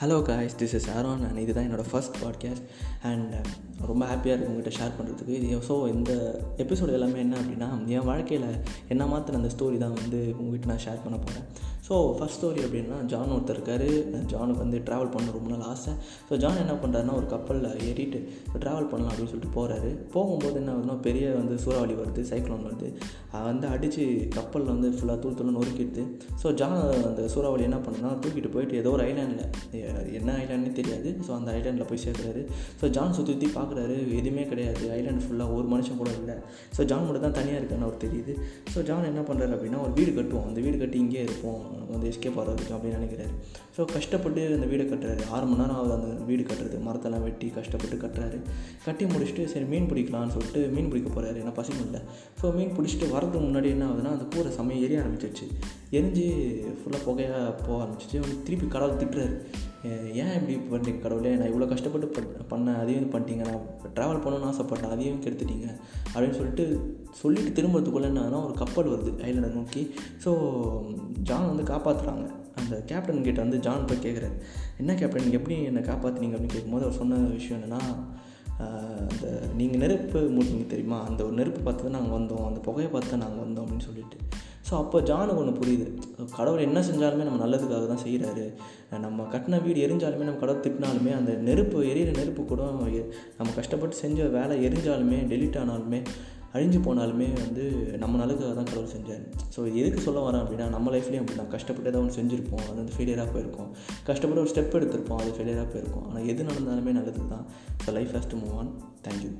Hello guys this is Aaron and இதுதான் என்னோடய first podcast and ரொம்ப ஹாப்பியாக இருக்குது உங்கள்கிட்ட ஷேர் பண்ணுறதுக்கு இது ஸோ இந்த எபிசோடு எல்லாமே என்ன அப்படின்னா என் வாழ்க்கையில் என்ன மாத்திர அந்த ஸ்டோரி தான் வந்து உங்கள்கிட்ட நான் ஷேர் பண்ண போகிறேன் ஸோ ஃபஸ்ட் ஸ்டோரி அப்படின்னா ஜான் ஒருத்தர் இருக்கார். ஜானுக்கு வந்து ட்ராவல் பண்ண ரொம்ப நாள் ஆசை. ஸோ ஜான் என்ன பண்ணுறாருன்னா ஒரு கப்பலில் ஏறிட்டு ட்ராவல் பண்ணலாம் அப்படின்னு சொல்லிட்டு போகிறாரு போகும்போது என்ன ஆகுதுன்னா பெரிய வந்து சூறாவளி வருது சைக்ளோன் வருது. வந்து அடித்து கப்பலில் வந்து ஃபுல்லாக தூள் தூள் நொறுக்கிடுது. ஸோ ஜான் அந்த சூறாவளி என்ன பண்ணுன்னா தூக்கிட்டு போயிட்டு ஏதோ ஒரு ஐலாண்டில் என்ன ஐலாண்டுன்னு தெரியாது. ஸோ அந்த ஐலாண்டில் போய் சேர்க்குறாரு. ஸோ ஜான் சுற்றி சுற்றி பார்க்குறாரு எதுவுமே கிடையாது. ஐலாண்டு ஃபுல்லாக ஒரு மனுஷன் கூட இல்லை. ஸோ ஜான் மட்டும் தான் தனியாக இருக்கான்னு அவர் தெரியுது. ஸோ ஜான் என்ன பண்ணுறாரு அப்படின்னா ஒரு வீடு கட்டுவோம். அந்த வீடு கட்டி இங்கே இருப்போம். வந்து எஸ்கேப் ஆகிறதுக்கு அப்படின்னு நினைக்கிறாரு. ஸோ கஷ்டப்பட்டு அந்த வீடு கட்டுறாரு. ஆறு மணி நேரம் ஆகுது அந்த வீடு கட்டுறது. மரத்தெல்லாம் வெட்டி கஷ்டப்பட்டு கட்டுறாரு. கட்டி முடிச்சுட்டு சரி மீன் பிடிக்கலான்னு சொல்லிட்டு மீன் பிடிக்க போகிறாரு ஏன்னா பசங்க இல்லை. ஸோ மீன் பிடிச்சிட்டு வரதுக்கு முன்னாடி என்ன ஆகுதுன்னா அந்த கூரை சமயம் எரிய ஆரம்பிச்சிருச்சு. எரிஞ்சு ஃபுல்லாக புகையாக போக ஆரம்பிச்சிச்சு திருப்பி கடவுள் திட்டுறாரு. ஏன் இப்படி பண்ணுறீங்க கடவுளே? நான் இவ்வளோ கஷ்டப்பட்டு பண்ணேன் அதையும் பண்ணிட்டீங்க. நான் ட்ராவல் பண்ணணும்னு ஆசைப்பட்டேன். அதையும் கெடுத்துட்டீங்க அப்படின்னு சொல்லிட்டு சொல்லிட்டு திரும்புறதுக்குள்ளே என்னன்னா ஒரு கப்பல் வருது ஐலண்டை நோக்கி. ஸோ ஜான் வந்து காப்பாற்றுறாங்க அந்த கேப்டன் கிட்ட வந்து ஜான் போய் கேட்குறாரு என்ன கேப்டன் நீங்கள் எப்படி என்னை காப்பாற்றினீங்க அப்படின்னு கேட்கும்போது அவர் சொன்ன விஷயம் என்னென்னா அந்த நீங்கள் நெருப்பு மூட்டிங்க தெரியுமா? அந்த ஒரு நெருப்பு பார்த்து தான் நாங்கள் வந்தோம். அந்த புகையை பார்த்து தான் நாங்கள் வந்தோம் அப்படின்னு சொல்லிட்டு. ஸோ அப்போ ஜானுக்கு ஒன்று புரியுது. கடவுள் என்ன செஞ்சாலுமே நம்ம நல்லதுக்காக தான் செய்கிறாரு நம்ம கட்டின வீடு எரிஞ்சாலுமே நம்ம கடவுள் திட்டினாலுமே அந்த நெருப்பு எரியிற நெருப்பு கூட நம்ம கஷ்டப்பட்டு செஞ்ச வேலை எரிஞ்சாலுமே டெலிட் ஆனாலுமே அழிஞ்சு போனாலுமே வந்து நம்ம நல்லதுக்காக தான் கடவுள் செஞ்சார். ஸோ எதுக்கு சொல்ல வரேன் அப்படின்னா நம்ம லைஃப்லேயும் அப்படி தான் கஷ்டப்பட்டு ஏதாவது ஒன்று செஞ்சுருப்போம். அது வந்து ஃபெயிலியராக போயிருக்கோம். கஷ்டப்பட்டு ஒரு ஸ்டெப் எடுத்திருப்போம். அது ஃபெயிலியராக போயிருக்கும். ஆனால் எது நடந்தாலுமே நல்லது தான் so life has to move on thank you